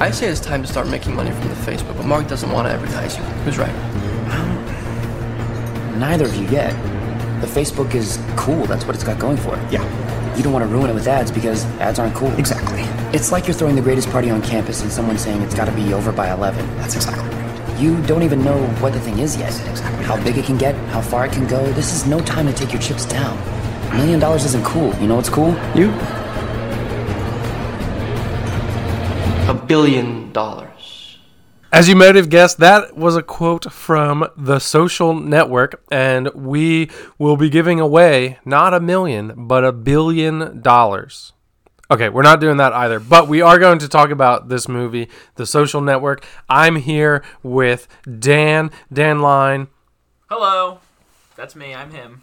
I say it's time to start making money from the Facebook, but Mark doesn't want to advertise you. Who's right? Neither of you yet. The Facebook is cool. That's what it's got going for it. Yeah, You don't want to ruin it with ads because ads aren't cool. exactly. It's like you're throwing the greatest party on campus and someone saying it's got to be over by 11. That's exactly right. You don't even know what the thing is yet. Exactly. How big it can get, how far it can go. This is no time to take your chips down. A million dollars isn't cool. You know what's cool? You? A billion dollars. As you might have guessed, that was a quote from The Social Network, and we will be giving away not a million, but a billion dollars. Okay, we're not doing that either, but we are going to talk about this movie, The Social Network. I'm here with Dan, Dan Line. Hello. That's me. I'm him.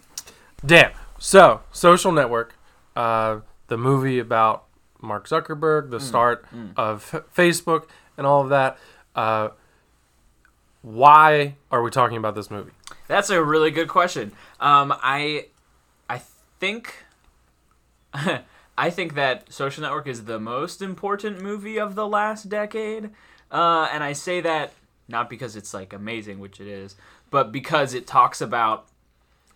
Dan. So, Social Network, uh, the movie about Mark Zuckerberg, the start of Facebook, and all of that. Uh, why are we talking about this movie? That's a really good question. Um, I, I think, I think that Social Network is the most important movie of the last decade, uh, and I say that not because it's like amazing, which it is, but because it talks about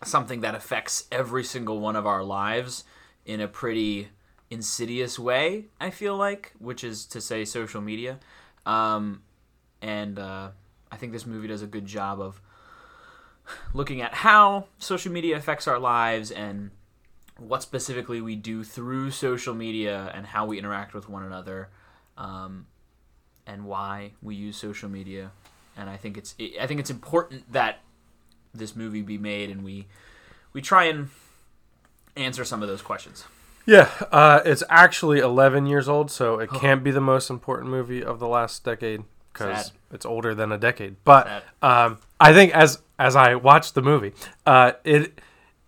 something that affects every single one of our lives in a pretty insidious way. I feel like, which is to say, social media, um, and uh, I think this movie does a good job of looking at how social media affects our lives and what specifically we do through social media and how we interact with one another um, and why we use social media and i think it's i think it's important that this movie be made and we we try and answer some of those questions Yeah, uh, it's actually 11 years old, so it can't be the most important movie of the last decade because Sad. it's older than a decade. But um, I think as as I watched the movie, uh, it,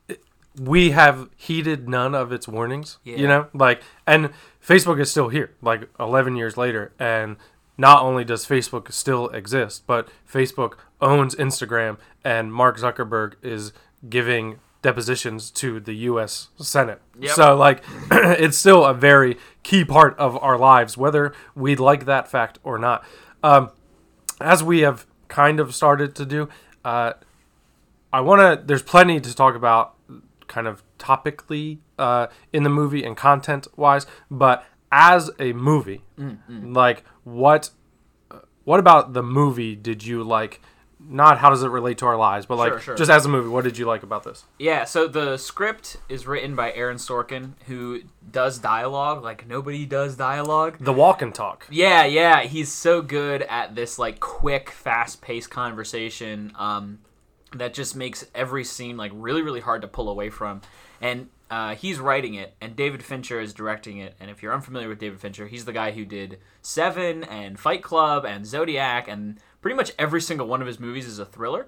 it we have heeded none of its warnings. You Yeah. know, like and Facebook is still here, like 11 years later, and not only does Facebook still exist, but Facebook owns Instagram, and Mark Zuckerberg is giving depositions to the U.S. Senate. Yep. So, like, it's still a very key part of our lives, whether we like that fact or not. Um, as we have kind of started to do, uh, I want to. There's plenty to talk about, kind of topically uh, in the movie and content wise. But as a movie, like what, what about the movie did you like? Not how does it relate to our lives, but like Sure, sure. just as a movie, what did you like about this? Yeah, so the script is written by Aaron Sorkin, who does dialogue like nobody does dialogue. The walk and talk. Yeah, yeah, he's so good at this like quick, fast-paced conversation um, that just makes every scene like really, really hard to pull away from. And uh, he's writing it, and David Fincher is directing it. And if you're unfamiliar with David Fincher, he's the guy who did Seven and Fight Club and Zodiac, and pretty much every single one of his movies is a thriller,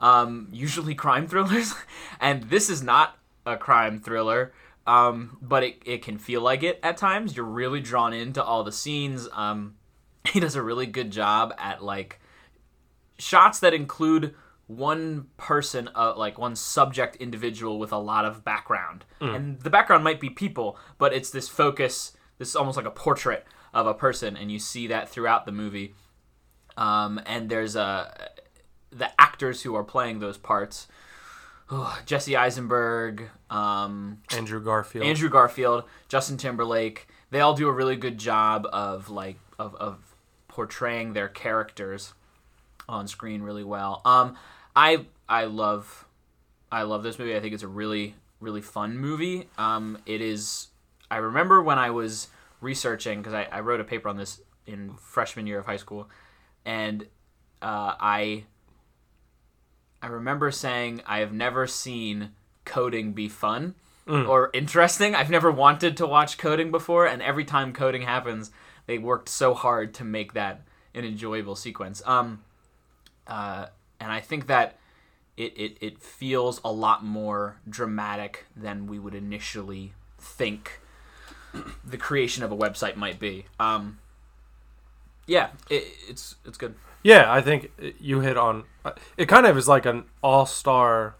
um, usually crime thrillers. and this is not a crime thriller. Um, but it, it can feel like it at times. You're really drawn into all the scenes. Um, he does a really good job at like shots that include one person uh, like one subject individual with a lot of background and the background might be people but it's this focus this is almost like a portrait of a person and you see that throughout the movie um, and there's a the actors who are playing those parts jesse eisenberg um, Andrew Garfield. Andrew Garfield, Justin Timberlake, they all do a really good job of like of, of portraying their characters on screen really well. Um, I I love I love this movie. I think it's a really really fun movie. Um, it is. I remember when I was researching because I, I wrote a paper on this in freshman year of high school, and uh, I I remember saying I have never seen coding be fun or interesting. I've never wanted to watch coding before, and every time coding happens, they worked so hard to make that an enjoyable sequence. Um, uh, and I think that it, it, it feels a lot more dramatic than we would initially think the creation of a website might be. Um, yeah, it, it's it's good. Yeah, I think you hit on. It kind of is like an all-star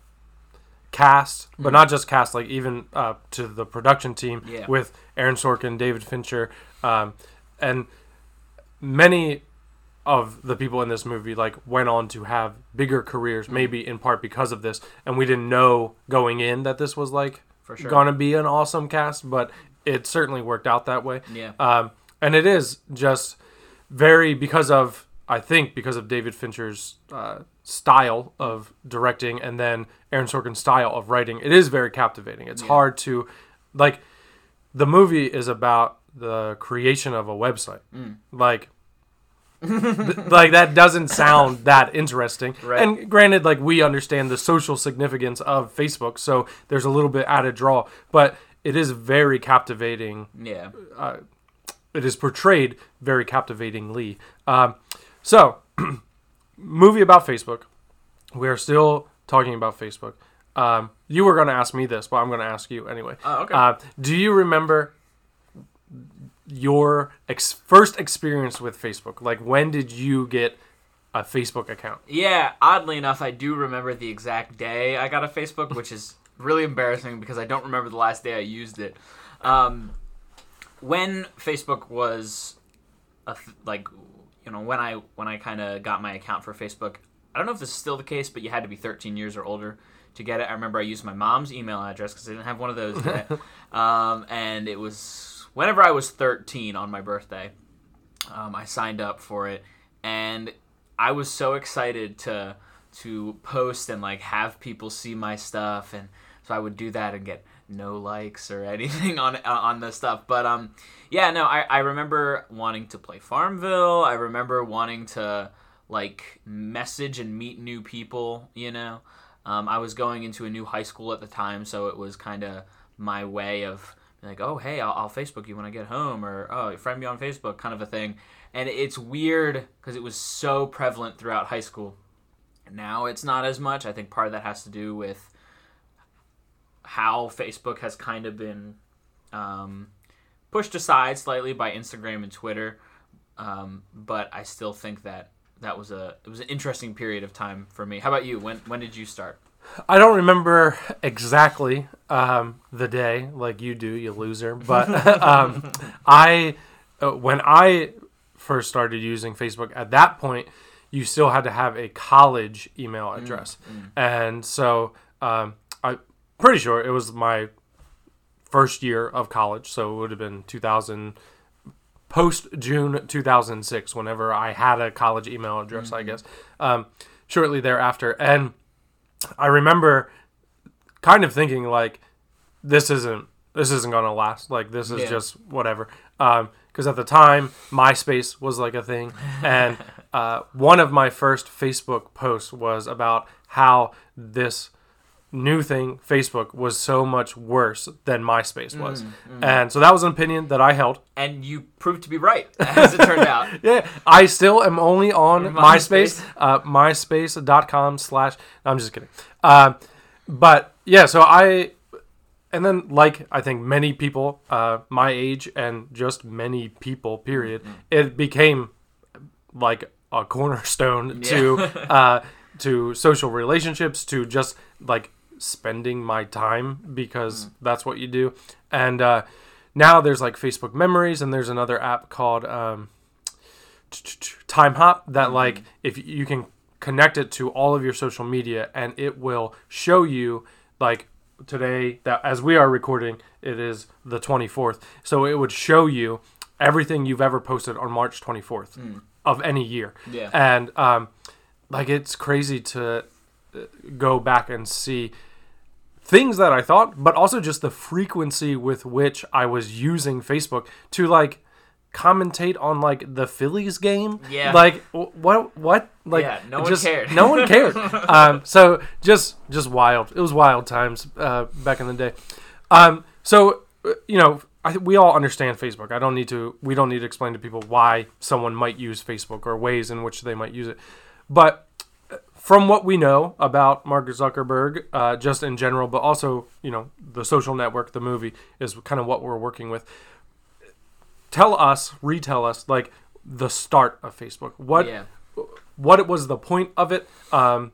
cast, but not just cast. Like even uh, to the production team Yeah. with Aaron Sorkin, David Fincher, um, and many of the people in this movie like went on to have bigger careers, maybe in part because of this, and we didn't know going in that this was like For sure. gonna be an awesome cast, but it certainly worked out that way. Yeah. Um, and it is just very because of I think because of David Fincher's uh, style of directing and then Aaron Sorkin's style of writing, it is very captivating. It's hard to like the movie is about the creation of a website. Mm. Like th- like that doesn't sound that interesting. Right. And granted, like we understand the social significance of Facebook, so there's a little bit added draw, but it is very captivating Yeah. It is portrayed very captivatingly. Um, so, movie about Facebook. We are still talking about Facebook. Um, you were going to ask me this, but I'm going to ask you anyway. Oh, okay. Uh, do you remember your ex- first experience with Facebook? Like, when did you get a Facebook account? Yeah, oddly enough, I do remember the exact day I got a Facebook, which is really embarrassing because I don't remember the last day I used it. Um, when Facebook was a th- like, you know, when I when I kind of got my account for Facebook, I don't know if this is still the case, but you had to be 13 years or older to get it. I remember I used my mom's email address because I didn't have one of those yet, um, and it was whenever I was 13 on my birthday. Um, I signed up for it, and I was so excited to to post and like have people see my stuff, and so I would do that and get no likes or anything on uh, on the stuff. But um, yeah, no, I I remember wanting to play Farmville. I remember wanting to like message and meet new people. You know, um, I was going into a new high school at the time, so it was kind of my way of like, oh hey, I'll, I'll Facebook you when I get home, or oh, friend me on Facebook, kind of a thing. And it's weird because it was so prevalent throughout high school. Now it's not as much. I think part of that has to do with how Facebook has kind of been um, pushed aside slightly by Instagram and Twitter. Um, but I still think that that was a it was an interesting period of time for me. How about you? When when did you start? I don't remember exactly um, the day like you do, you loser. But um, I, uh, when I first started using Facebook, at that point, you still had to have a college email address, and so um, pretty sure it was my first year of college, so it would have been 2000 post June 2006 whenever I had a college email address, I guess. Um, shortly thereafter, and I remember kind of thinking like this isn't this isn't gonna last. Like this is Yeah. just whatever. Because at the time, MySpace was like a thing, and uh, one of my first Facebook posts was about how this new thing, Facebook, was so much worse than MySpace was, and so that was an opinion that I held. And you proved to be right, as it turned out. Yeah, I still am only on MySpace. MySpace, uh, myspace.com slash. no, I'm just kidding. Uh, but yeah, so I, and then like I think many people uh, my age and just many people, period, it became like a cornerstone to uh, to social relationships, to just like spending my time because that's what you do. And uh, now there's like Facebook Memories, and there's another app called. Um, Timehop that like if you can connect it to all of your social media and it will show you like today that as we are recording it is the 24th so it would show you everything you've ever posted on march 24th of any year Yeah. and um like it's crazy to uh, go back and see things that I thought, but also just the frequency with which I was using Facebook to like commentate on like the Phillies game. Yeah. Like what? What? Like Yeah, no one just, cared. no one cared. um, so just just wild. It was wild times uh, back in the day. Um, so uh, you know. I, we all understand Facebook. I don't need to. We don't need to explain to people why someone might use Facebook or ways in which they might use it. But from what we know about Mark Zuckerberg, uh, just in general, but also you know the social network, the movie is kind of what we're working with. Tell us, retell us, like the start of Facebook. What Yeah. what it was the point of it, um,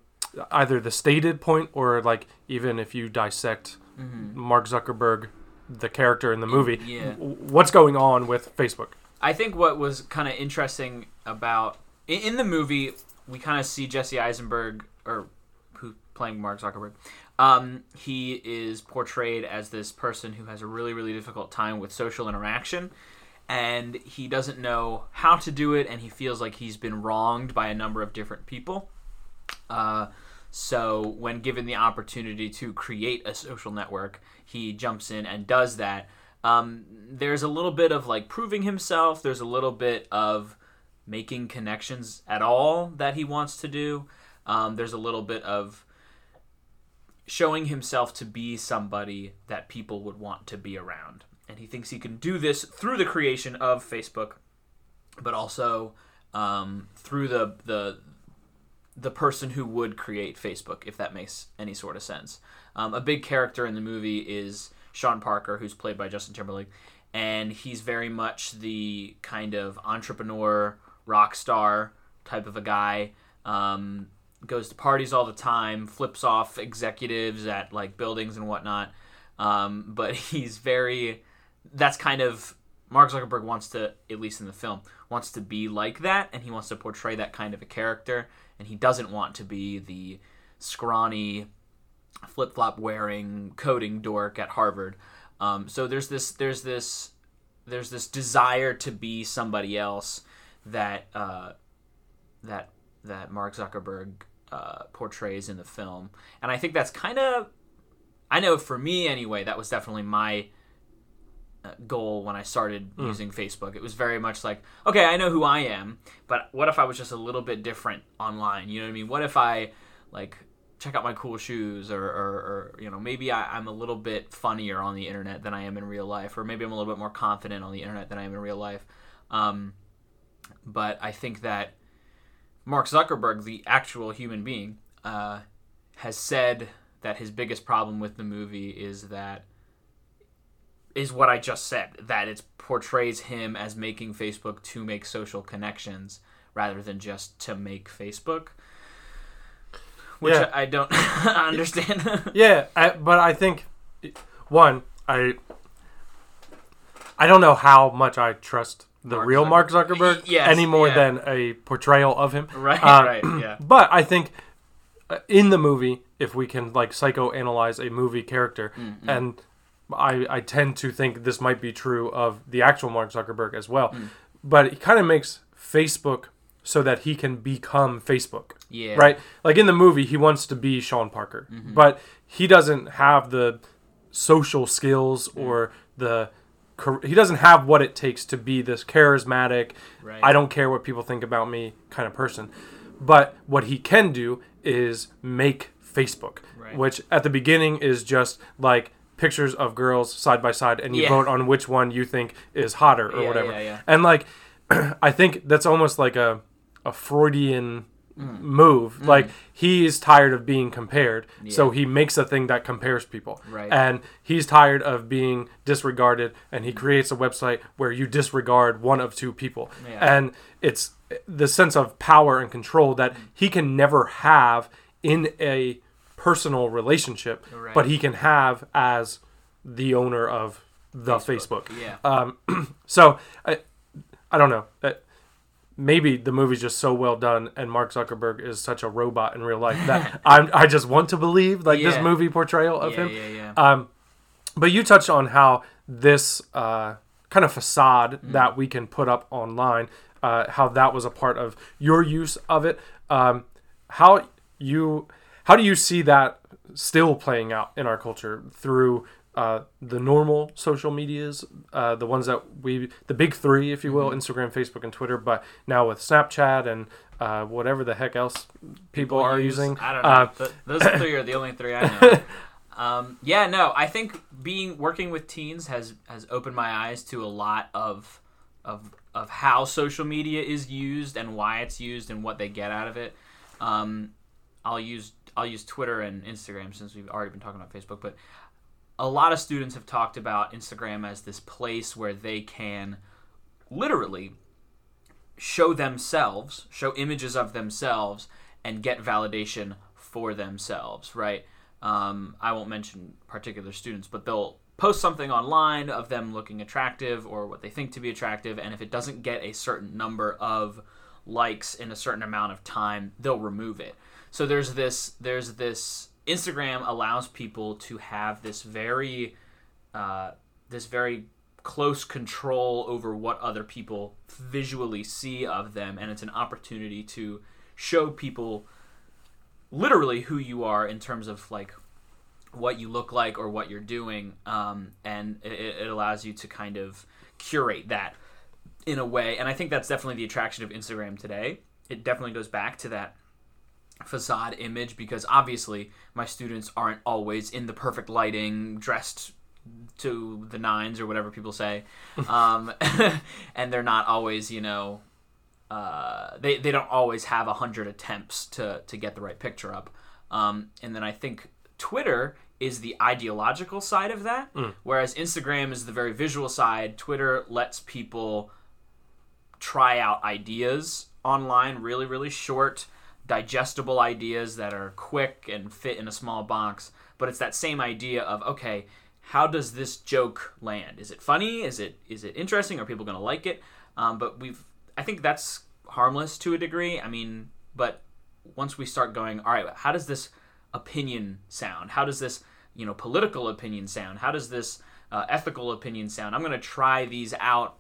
either the stated point or like even if you dissect Mark Zuckerberg, the character in the movie, Yeah. what's going on with Facebook? I think what was kind of interesting about in the movie, we kind of see Jesse Eisenberg or who playing Mark Zuckerberg. Um, he is portrayed as this person who has a really really difficult time with social interaction, and he doesn't know how to do it, and he feels like he's been wronged by a number of different people. Uh, so when given the opportunity to create a social network, he jumps in and does that. Um, there's a little bit of like proving himself. There's a little bit of making connections at all that he wants to do. Um, there's a little bit of showing himself to be somebody that people would want to be around. And he thinks he can do this through the creation of Facebook, but also um, through the, the the person who would create Facebook, if that makes any sort of sense. Um, a big character in the movie is Sean Parker, who's played by Justin Timberlake, and he's very much the kind of entrepreneur, rock star type of a guy. Um, goes to parties all the time, flips off executives at like buildings and whatnot. Um, but he's very. That's kind of Mark Zuckerberg wants to, at least in the film, wants to be like that, and he wants to portray that kind of a character, and he doesn't want to be the scrawny, flip flop wearing coding dork at Harvard. Um, so there's this, there's this, there's this desire to be somebody else that uh, that that Mark Zuckerberg uh, portrays in the film, and I think that's kind of, I know for me anyway, that was definitely my uh, goal when I started using Facebook. It was very much like, okay, I know who I am, but what if I was just a little bit different online? You know what I mean? What if I like check out my cool shoes, or, or, or you know, maybe I, I'm a little bit funnier on the internet than I am in real life, or maybe I'm a little bit more confident on the internet than I am in real life. Um, but I think that Mark Zuckerberg, the actual human being, uh, has said that his biggest problem with the movie is that is what I just said that it portrays him as making Facebook to make social connections rather than just to make Facebook, which Yeah. I I don't understand. Yeah, I, but I think one, I I don't know how much I trust the Mark real Zucker- Mark Zuckerberg yes, any more yeah. than a portrayal of him. right, Uh, right, yeah, But I think uh, in the movie, if we can like psychoanalyze a movie character, Mm-hmm. and I I tend to think this might be true of the actual Mark Zuckerberg as well, Mm. but he kind of makes Facebook so that he can become Facebook. yeah, Right? Like in the movie, he wants to be Sean Parker, Mm-hmm. but he doesn't have the social skills or the he doesn't have what it takes to be this charismatic Right. I don't care what people think about me kind of person. But what he can do is make Facebook, Right. which at the beginning is just like pictures of girls side by side and you Yeah. vote on which one you think is hotter or Yeah, whatever. yeah. And like I think that's almost like a a Freudian Mm. move. Like he is tired of being compared, so he makes a thing that compares people. Right. And he's tired of being disregarded, and he creates a website where you disregard one of two people. Yeah. And it's the sense of power and control that he can never have in a personal relationship, Right. but he can have as the owner of the Facebook. yeah, Um, so I, I don't know. Uh, Maybe the movie's just so well done, and Mark Zuckerberg is such a robot in real life that I'm, I just want to believe like this movie portrayal of yeah, him. yeah, yeah. Um, but you touched on how this uh, kind of facade Mm. that we can put up online, uh, how that was a part of your use of it. Um, how you how do you see that still playing out in our culture through uh, the normal social medias, uh, the ones that we the big three, if you will, Mm-hmm. Instagram, Facebook, and Twitter, but now with Snapchat and uh, whatever the heck else people, are use- using. I don't know. Uh, Th- those three are the only three I know. um, yeah, no, I think being working with teens has has opened my eyes to a lot of of of how social media is used and why it's used and what they get out of it. Um, I'll use I'll use Twitter and Instagram since we've already been talking about Facebook, but a lot of students have talked about Instagram as this place where they can literally show themselves, show images of themselves, and get validation for themselves, right? Um, I won't mention particular students, but they'll post something online of them looking attractive or what they think to be attractive, and if it doesn't get a certain number of likes in a certain amount of time, they'll remove it. So there's this there's this Instagram allows people to have this very uh, this very close control over what other people visually see of them, and it's an opportunity to show people literally who you are in terms of like what you look like or what you're doing, um, and it, it allows you to kind of curate that in a way. And I think that's definitely the attraction of Instagram today. It definitely goes back to that facade image because obviously my students aren't always in the perfect lighting, dressed to the nines or whatever people say, um, and they're not always, you know, uh, they they don't always have a hundred attempts to to get the right picture up. Um, and then I think Twitter is the ideological side of that, whereas Instagram is the very visual side. Twitter lets people try out ideas online, really really short, digestible ideas that are quick and fit in a small box. But it's that same idea of okay, how does this joke land? Is it funny? Is it is it interesting? Are people going to like it? Um, but we've I think that's harmless to a degree. I mean, but once we start going, all right, how does this opinion sound? How does this you know political opinion sound? How does this uh, ethical opinion sound? I'm going to try these out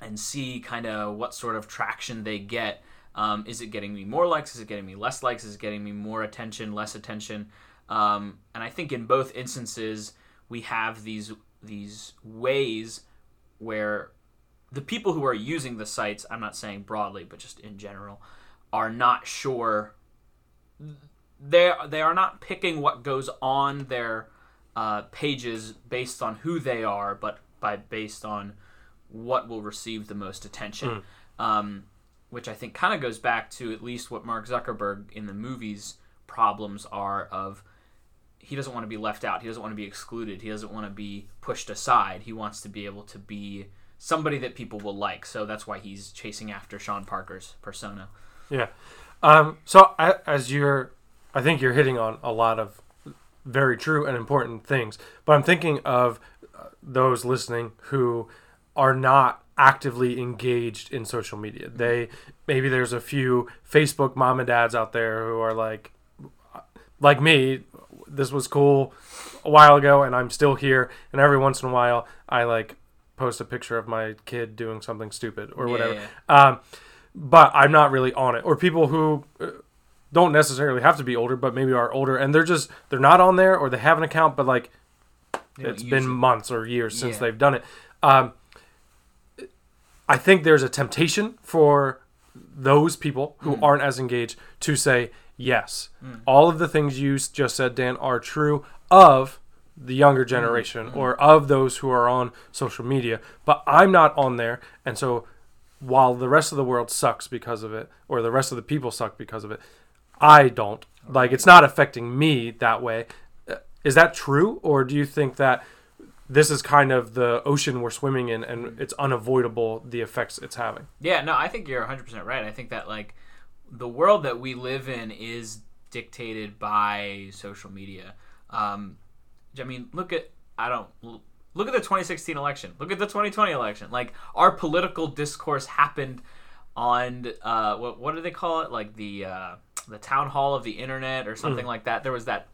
and see kind of what sort of traction they get. Um, is it getting me more likes? Is it getting me less likes? Is it getting me more attention, less attention? Um, and I think in both instances, we have these these ways where the people who are using the sites, I'm not saying broadly, but just in general, are not sure. They they are not picking what goes on their uh, pages based on who they are, but by based on what will receive the most attention. Um, which I think kind of goes back to at least what Mark Zuckerberg in the movies problems are of he doesn't want to be left out. He doesn't want to be excluded. He doesn't want to be pushed aside. He wants to be able to be somebody that people will like. So that's why he's chasing after Sean Parker's persona. Yeah. Um, so I, as you're, I think you're hitting on a lot of very true and important things. But I'm thinking of uh, those listening who are not actively engaged in social media. They maybe there's a few Facebook mom and dads out there who are like, like me. This was cool a while ago, and I'm still here. And every once in a while, I like post a picture of my kid doing something stupid or whatever. Yeah. Um, but I'm not really on it. Or people who uh, don't necessarily have to be older, but maybe are older and they're just they're not on there or they have an account, but like it's been it. months or years since Yeah. they've done it. Um, I think there's a temptation for those people who hmm. aren't as engaged to say yes. Hmm. All of the things you just said, Dan, are true of the younger hmm. generation or of those who are on social media, but I'm not on there, and so while the rest of the world sucks because of it, or the rest of the people suck because of it, I don't. Like it's not affecting me that way. Uh, Is that true, or do you think that this is kind of the ocean we're swimming in, and it's unavoidable the effects it's having? Yeah, no, I think you're 100% right. I think that like the world that we live in is dictated by social media. Um, I mean, look at I don't look at the 2016 election. Look at the 2020 election. Like our political discourse happened on uh, what what do they call it? Like the uh, the town hall of the internet or something like that. There was that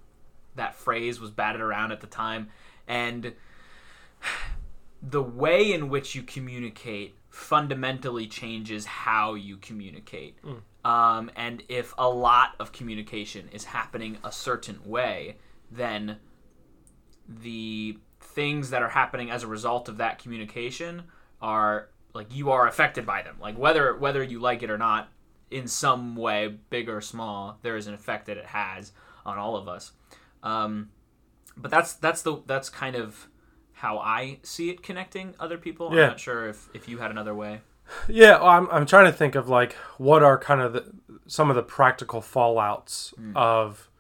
that phrase was batted around at the time, and the way in which you communicate fundamentally changes how you communicate. Um, and if a lot of communication is happening a certain way, then the things that are happening as a result of that communication are like you are affected by them. Like whether whether you like it or not, in some way, big or small, there is an effect that it has on all of us. Um, but that's that's the that's kind of how I see it connecting other people. Yeah. I'm not sure if, if you had another way. Yeah, well, I'm, I'm trying to think of like what are kind of the, some of the practical fallouts of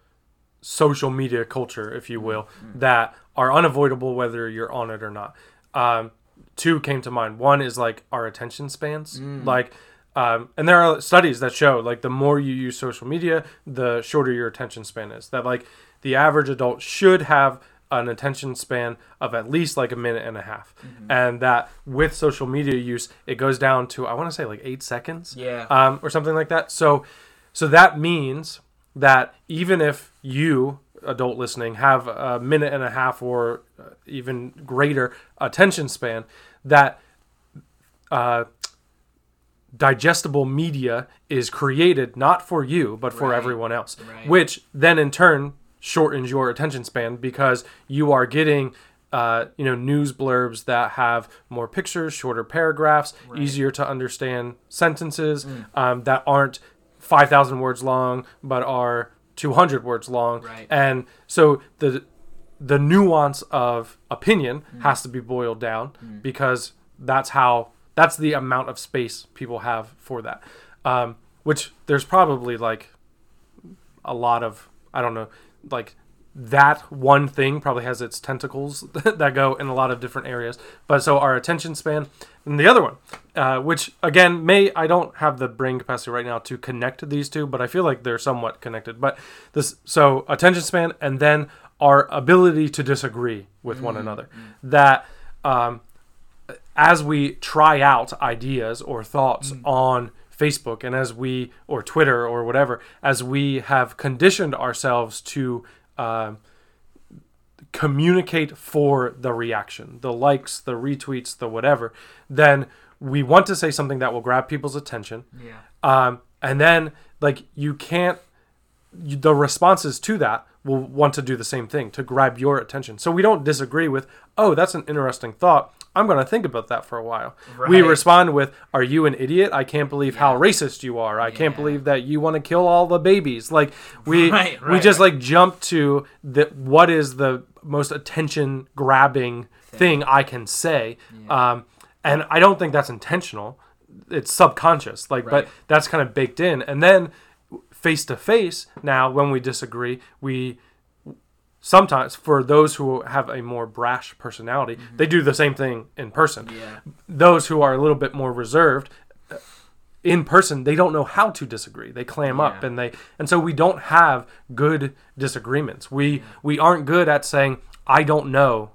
social media culture, if you will, that are unavoidable whether you're on it or not. Um, two came to mind. One is like our attention spans, like. Um, and there are studies that show like the more you use social media, the shorter your attention span is. That like the average adult should have an attention span of at least like a minute and a half, and that with social media use, it goes down to I want to say like eight seconds, Yeah. um, or something like that. So, so that means that even if you adult listening have a minute and a half or uh, even greater attention span, that uh, digestible media is created not for you but for Right. everyone else Right. which then in turn shortens your attention span because you are getting uh, you know news blurbs that have more pictures shorter paragraphs easier to understand sentences Mm. um, that aren't 5000 words long but are 200 words long Right. and so the the nuance of opinion Mm. has to be boiled down because that's how that's the amount of space people have for that um, which there's probably like a lot of i don't know like that one thing probably has its tentacles that go in a lot of different areas but so our attention span. And the other one uh, which again may i don't have the brain capacity right now to connect these two but i feel like they're somewhat connected. But this so attention span and then our ability to disagree with one another. That um, as we try out ideas or thoughts on Facebook and as we or Twitter or whatever, as we have conditioned ourselves to um communicate for the reaction, the likes, the retweets, the whatever, then we want to say something that will grab people's attention. Yeah. Um, and then like you can't you, the responses to that will want to do the same thing to grab your attention. So we don't disagree with, "Oh, that's an interesting thought. I'm going to think about that for a while." We respond with, "Are you an idiot? I can't believe how racist you are. I can't believe that you want to kill all the babies." Like we Right, we just right. like jump to the what is the most attention grabbing thing I can say. Um, and I don't think that's intentional. It's subconscious. Like but that's kind of baked in. And then face to face now when we disagree we sometimes for those who have a more brash personality they do the same thing in person. Yeah. those who are a little bit more reserved uh, in person they don't know how to disagree. They clam up and they and so we don't have good disagreements. We we aren't good at saying i don't know.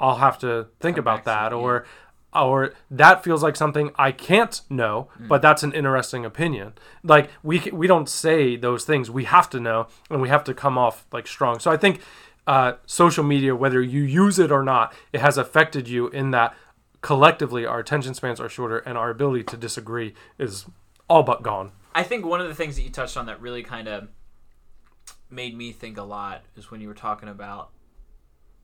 I'll have to think about back to that or or that feels like something I can't know, Hmm. but that's an interesting opinion. Like we we don't say those things. We have to know, and we have to come off like strong. So I think uh, social media, whether you use it or not, it has affected you in that collectively our attention spans are shorter and our ability to disagree is all but gone. I think one of the things that you touched on that really kind of made me think a lot is when you were talking about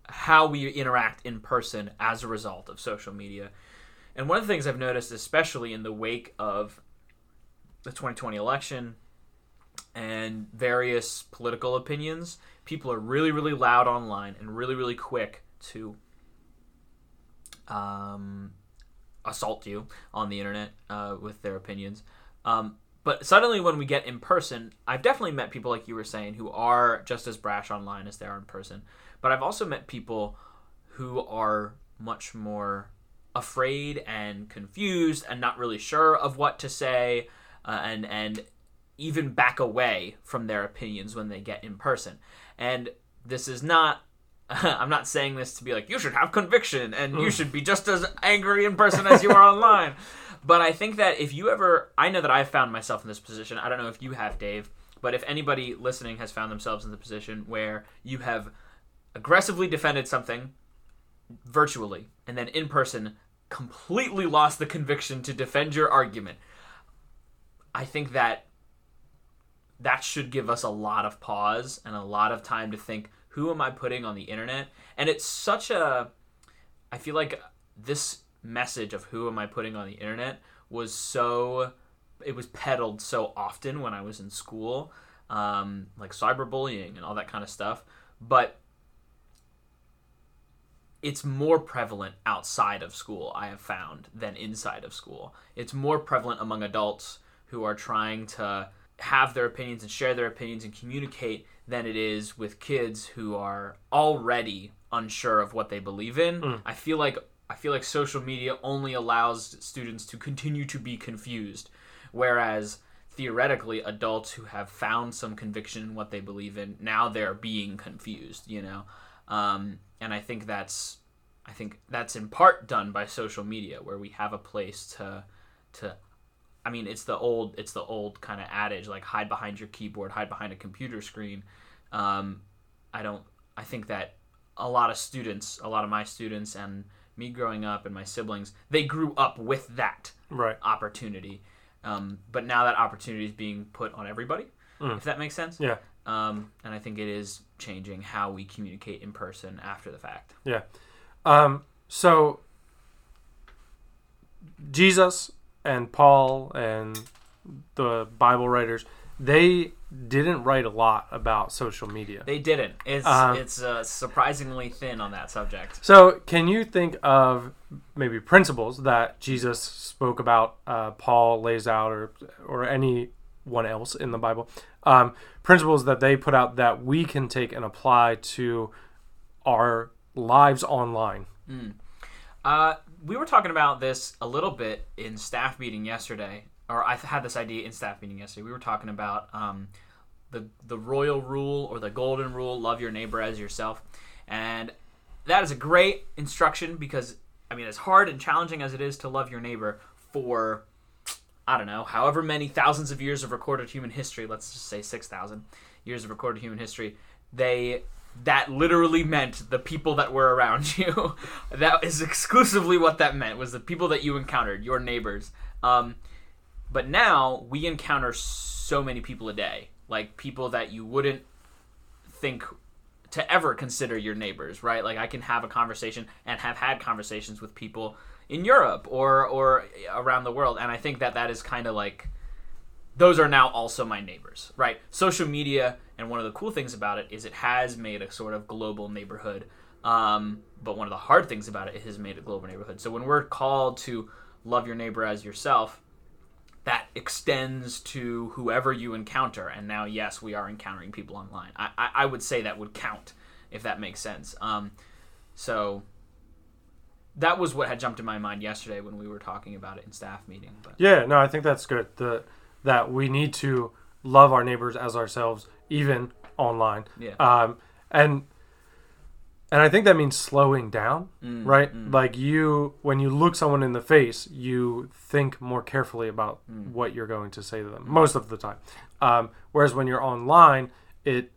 how we interact in person as a result of social media. And one of the things I've noticed, especially in the wake of the 2020 election and various political opinions, people are really, really loud online and really, really quick to um, assault you on the internet uh, with their opinions. Um, but suddenly, when we get in person, I've definitely met people like you were saying who are just as brash online as they are in person. But I've also met people who are much more afraid and confused and not really sure of what to say, uh, and and even back away from their opinions when they get in person. And this is not I'm not saying this to be like you should have conviction and you should be just as angry in person as you are online. But I think that if you ever I know that I've found myself in this position. I don't know if you have, Dave, but if anybody listening has found themselves in the position where you have aggressively defended something virtually and then in person completely lost the conviction to defend your argument. I think that that should give us a lot of pause and a lot of time to think who am I putting on the internet? And it's such a I feel like this message of who am I putting on the internet was so it was peddled so often when I was in school, um, like cyberbullying and all that kind of stuff. But it's more prevalent outside of school, I have found, than inside of school. It's more prevalent among adults who are trying to have their opinions and share their opinions and communicate than it is with kids who are already unsure of what they believe in. I feel like I feel like social media only allows students to continue to be confused whereas theoretically adults who have found some conviction in what they believe in now they're being confused, you know. Um, and I think that's I think that's in part done by social media, where we have a place to to. I mean, it's the old it's the old kind of adage like hide behind your keyboard, hide behind a computer screen. Um, I don't. I think that a lot of students, a lot of my students, and me growing up and my siblings, they grew up with that Right. opportunity. Um, but now that opportunity is being put on everybody, if that makes sense. Yeah. Um, and I think it is changing how we communicate in person after the fact. Yeah. Um, so Jesus and Paul and the Bible writers, they didn't write a lot about social media. They didn't. It's Um, it's uh, surprisingly thin on that subject. So, can you think of maybe principles that Jesus spoke about, uh, Paul lays out, or or anyone else in the Bible? Um, principles that they put out that we can take and apply to our lives online. Uh, we were talking about this a little bit in staff meeting yesterday, or I had this idea in staff meeting yesterday. We were talking about um, the the royal rule or the golden rule: love your neighbor as yourself, and that is a great instruction because I mean, as hard and challenging as it is to love your neighbor for I don't know, however many thousands of years of recorded human history, let's just say 6,000 years of recorded human history, they that literally meant the people that were around you. that is exclusively what that meant was the people that you encountered, your neighbors. Um, but now we encounter so many people a day, like people that you wouldn't think to ever consider your neighbors, right? Like I can have a conversation and have had conversations with people in Europe or or around the world, and I think that that is kind of like those are now also my neighbors, right? Social media, and one of the cool things about it is it has made a sort of global neighborhood. Um, but one of the hard things about it, it has made a global neighborhood. So when we're called to love your neighbor as yourself, that extends to whoever you encounter. And now, yes, we are encountering people online. I, I, I would say that would count if that makes sense. Um, so that was what had jumped in my mind yesterday when we were talking about it in staff meeting. But Yeah, no, I think that's good. The that we need to love our neighbors as ourselves, even online. Yeah. Um, and and I think that means slowing down, right? Like you, when you look someone in the face, you think more carefully about what you're going to say to them most of the time. Um, whereas when you're online, it,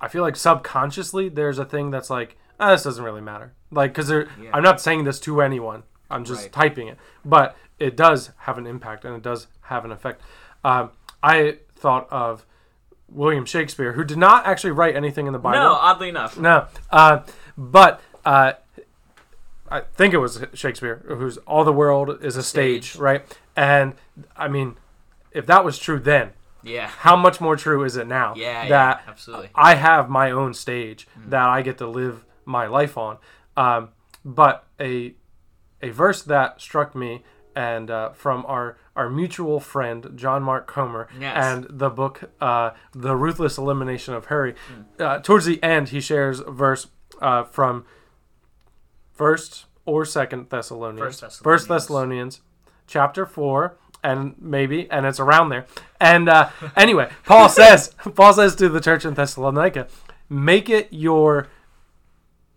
I feel like subconsciously there's a thing that's like, ah, this doesn't really matter. Like, because Yeah. I'm not saying this to anyone. I'm just Right. typing it, but it does have an impact and it does have an effect. Um, I thought of William Shakespeare, who did not actually write anything in the Bible. no, oddly enough, No, uh, but uh, I think it was Shakespeare, who's all the world is a stage, stage. right? And I mean, if that was true then, yeah, how much more true is it now? Yeah, yeah, that absolutely. I have my own stage that I get to live my life on. Um, but a a verse that struck me and uh, from our our mutual friend John Mark Comer Yes. and the book uh, The Ruthless Elimination of Hurry. Uh, towards the end, he shares a verse uh, from First or Second Thessalonians. First Thessalonians. First Thessalonians, chapter four, and maybe, and it's around there. And uh, anyway, Paul says, Paul says to the church in Thessalonica, make it your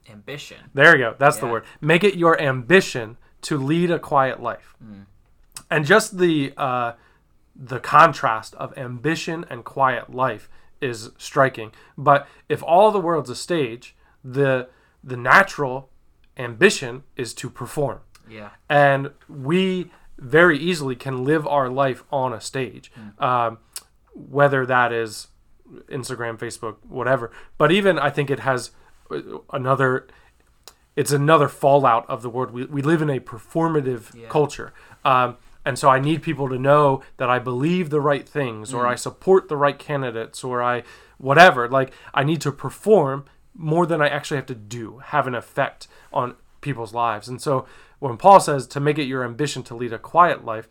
ambition. there you go. That's the word. Make it your ambition to lead a quiet life. And just the uh, the contrast of ambition and quiet life is striking. But if all the world's a stage, the the natural ambition is to perform. Yeah, And we very easily can live our life on a stage, um, whether that is Instagram, Facebook, whatever. But even I think it has uh, another. It's another fallout of the world. We, we live in a performative Yeah. culture. Um, and so I need people to know that I believe the right things or mm. I support the right candidates or I whatever. Like I need to perform more than I actually have to do, have an effect on people's lives. And so when Paul says to make it your ambition to lead a quiet life,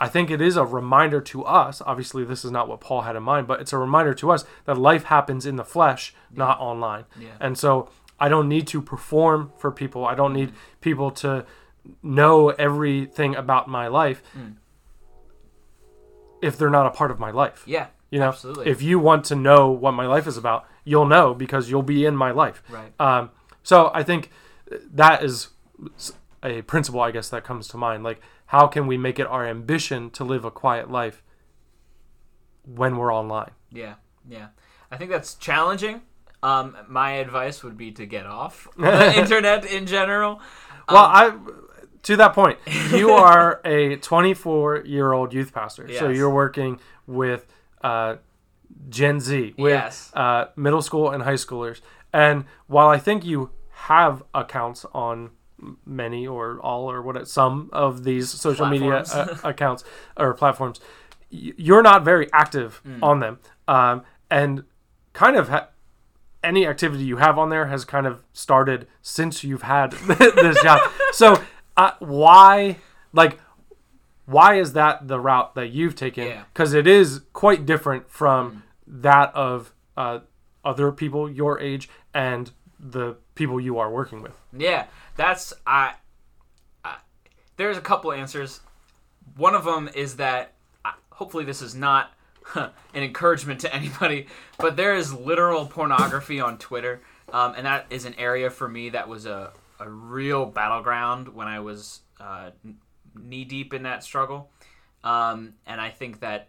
I think it is a reminder to us. Obviously, this is not what Paul had in mind, but it's a reminder to us that life happens in the flesh, not online. Yeah. And so I don't need to perform for people. I don't need mm. people to know everything about my life if they're not a part of my life. yeah, You know, absolutely. if you want to know what my life is about, you'll know because you'll be in my life. Right. Um, So I think that is a principle, I guess, that comes to mind. Like, how can we make it our ambition to live a quiet life when we're online? Yeah, yeah. I think that's challenging. Um, my advice would be to get off the internet in general. Well, I to that point, you are a 24 year old youth pastor, so you're working with uh, Gen Z, with Yes. uh, middle school and high schoolers. And while I think you have accounts on many or all or what some of these social media uh, accounts or platforms, you're not very active Mm. on them, um, and kind of. Ha- any activity you have on there has kind of started since you've had this job. So, uh, why, like, why is that the route that you've taken? Yeah. Because it is quite different from that of uh, other people your age and the people you are working with. Yeah, that's I, I. There's a couple answers. One of them is that hopefully this is not an encouragement to anybody, but there is literal pornography on Twitter, um, and that is an area for me that was a a real battleground when I was uh, knee deep in that struggle, um, and I think that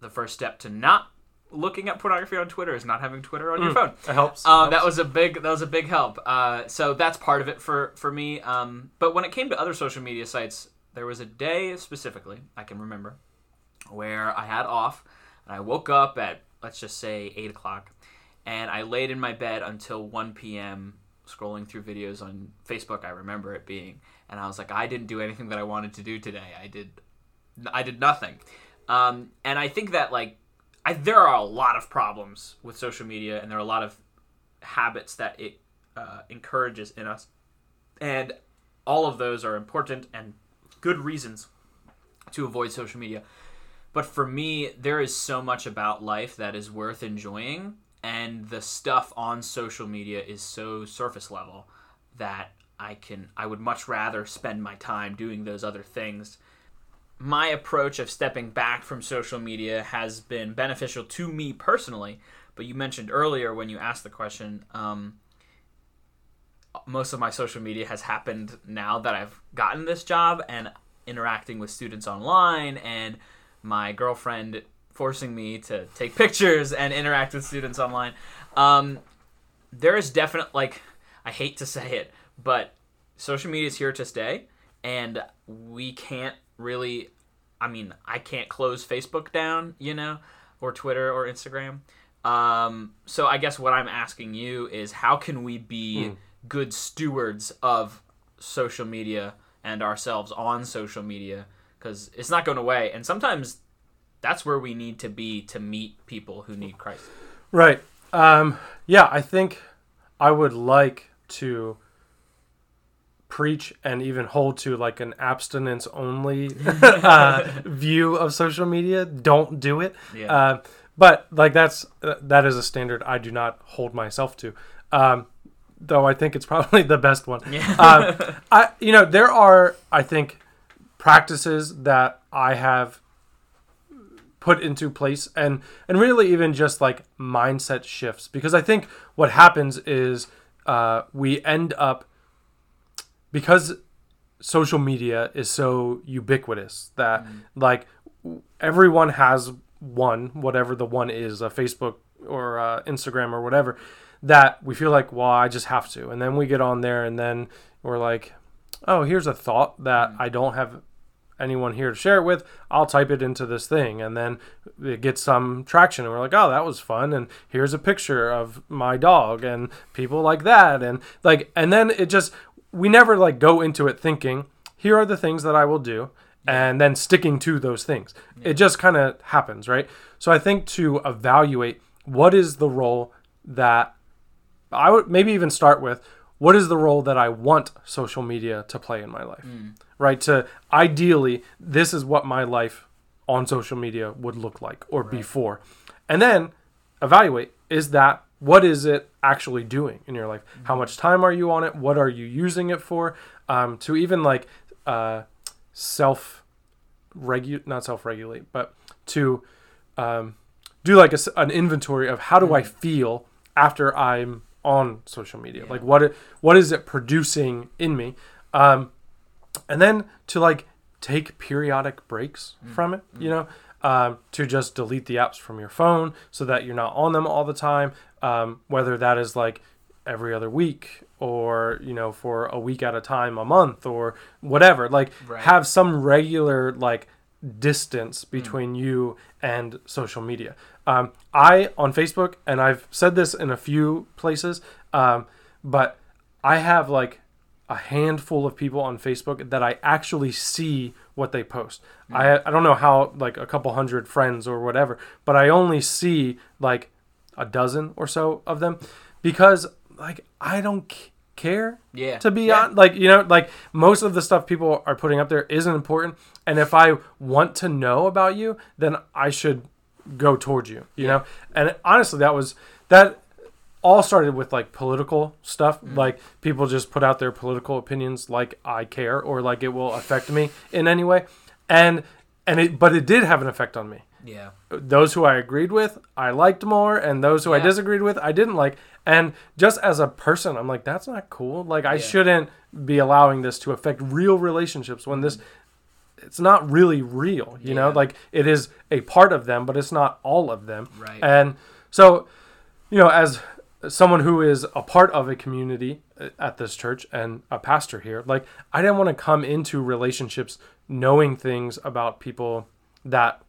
the first step to not looking at pornography on Twitter is not having Twitter on your phone. It helps. Um, that was a big that was a big help. Uh, so that's part of it for for me. Um, but when it came to other social media sites, there was a day specifically I can remember where I had off, and I woke up at let's just say eight o'clock, and I laid in my bed until one p.m. scrolling through videos on Facebook. I remember it being, and I was like, I didn't do anything that I wanted to do today. I did, I did nothing. Um, and I think that like I, there are a lot of problems with social media, and there are a lot of habits that it uh, encourages in us, and all of those are important and good reasons to avoid social media. But for me, there is so much about life that is worth enjoying, and the stuff on social media is so surface level that I can I would much rather spend my time doing those other things my approach of stepping back from social media has been beneficial to me personally. But you mentioned earlier when you asked the question, um, most of my social media has happened now that I've gotten this job and interacting with students online, and my girlfriend forcing me to take pictures and interact with students online. Um, there is definite like I hate to say it, but social media is here to stay, and we can't really. I mean, I can't close Facebook down, you know, or Twitter or Instagram. Um, so I guess what I'm asking you is, how can we be good stewards of social media and ourselves on social media? Because it's not going away, and sometimes that's where we need to be to meet people who need Christ. Right. Um, yeah, I think I would like to preach and even hold to like an abstinence only uh, view of social media. Don't do it. Yeah. Uh, but like that's uh, that is a standard I do not hold myself to. Um, though I think it's probably the best one. Yeah. um, I you know there are I think practices that I have put into place and and really even just like mindset shifts. Because I think what happens is uh, we end up because social media is so ubiquitous that like everyone has one whatever the one is a Facebook or uh, Instagram or whatever that we feel like well I just have to. And then we get on there and then we're like oh here's a thought that I don't have anyone here to share it with, I'll type it into this thing and then it gets some traction and we're like, "Oh, that was fun." And here's a picture of my dog and people like that and like and then it just we never like go into it thinking, "Here are the things that I will do." And then sticking to those things. It just kind of happens, right? So I think to evaluate what is the role that I would maybe even start with what is the role that I want social media to play in my life? Right? To ideally, this is what my life on social media would look like or before. And then evaluate is that what is it actually doing in your life? How much time are you on it? What are you using it for? Um, to even like uh, self regulate, not self regulate, but to um, do like a an inventory of how do I feel after I'm on social media? Like what it, what is it producing in me? Um, and then to like take periodic breaks from it, you know, um, to just delete the apps from your phone so that you're not on them all the time. Um, whether that is like every other week or you know for a week at a time a month or whatever like Right. have some regular like distance between you and social media um, i on facebook and i've said this in a few places um, but i have like a handful of people on facebook that i actually see what they post I, I don't know how like a couple hundred friends or whatever but i only see like a dozen or so of them because like i don't c- care Yeah. to be Yeah. on like you know like most of the stuff people are putting up there isn't important and if i want to know about you then i should go towards you you know and honestly that was that all started with like political stuff mm-hmm. like people just put out their political opinions like i care or like it will affect me in any way and and it but it did have an effect on me Yeah. those who I agreed with, I liked more, and those who I disagreed with, I didn't like. And just as a person, I'm like, that's not cool. Like, I Yeah. shouldn't be allowing this to affect real relationships when this, mm-hmm. It's not really real. You know, like it is a part of them, but it's not all of them. Right. And so, you know, as someone who is a part of a community uh, at this church and a pastor here, like I didn't want to come into relationships knowing things about people that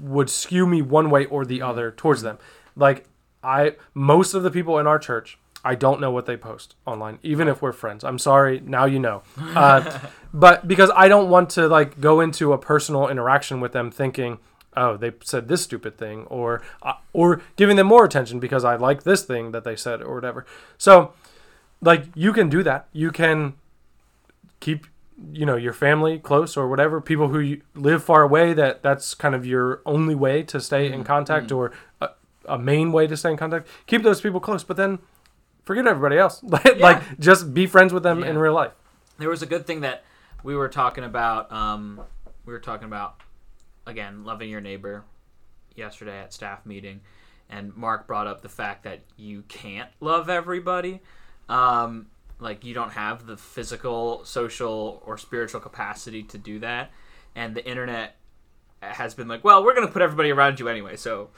would skew me one way or the other towards them. Like I most of the people in our church, I don't know what they post online, even if we're friends. I'm sorry, now you know. Uh, but because I don't want to like go into a personal interaction with them thinking, oh, they said this stupid thing, or uh, or giving them more attention because I like this thing that they said or whatever. So, like you can do that. You can keep you know your family close or whatever people who you live far away that that's kind of your only way to stay in contact or a, a main way to stay in contact keep those people close but then forget everybody else. Like like, just be friends with them in real life. There was a good thing that we were talking about um, we were talking about again loving your neighbor yesterday at staff meeting and mark brought up the fact that you can't love everybody. Um, like you don't have the physical social or spiritual capacity to do that and the internet has been like well we're going to put everybody around you anyway so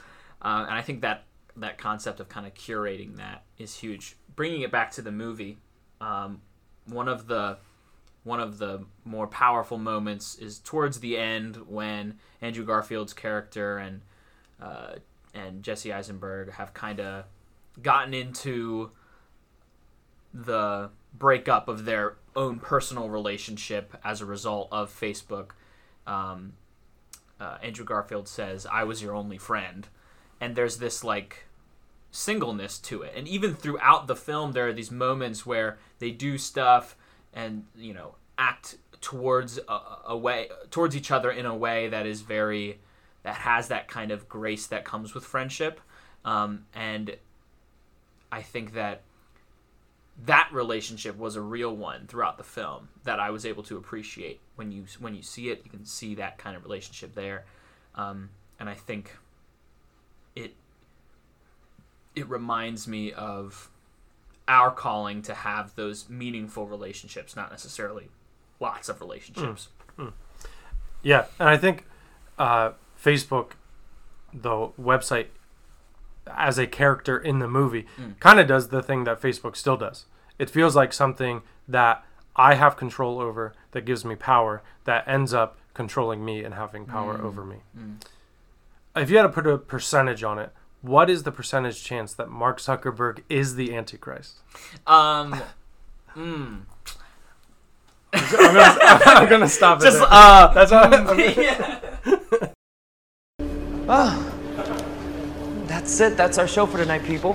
uh, and i think that that concept of kind of curating that is huge bringing it back to the movie um, one of the one of the more powerful moments is towards the end when Andrew Garfield's character and uh, and Jesse Eisenberg have kind of gotten into the breakup of their own personal relationship as a result of Facebook. Um, uh, Andrew Garfield says, "I was your only friend," and there's this like singleness to it. And even throughout the film, there are these moments where they do stuff and you know act towards a, a way towards each other in a way that is very that has that kind of grace that comes with friendship. Um, and I think that that relationship was a real one throughout the film that I was able to appreciate. When you when you see it, you can see that kind of relationship there, um, and I think it it reminds me of our calling to have those meaningful relationships, not necessarily lots of relationships. Hmm. Hmm. yeah and i think uh, facebook the website as a character in the movie hmm. kind of does the thing that facebook still does. It feels like something that i have control over that gives me power that ends up controlling me and having power over me. If you had to put a percentage on it what is the percentage chance that mark zuckerberg is the antichrist Um, mm, i'm gonna, I'm gonna stop it just there. uh, that's all yeah. That's it. That's our show for tonight, people.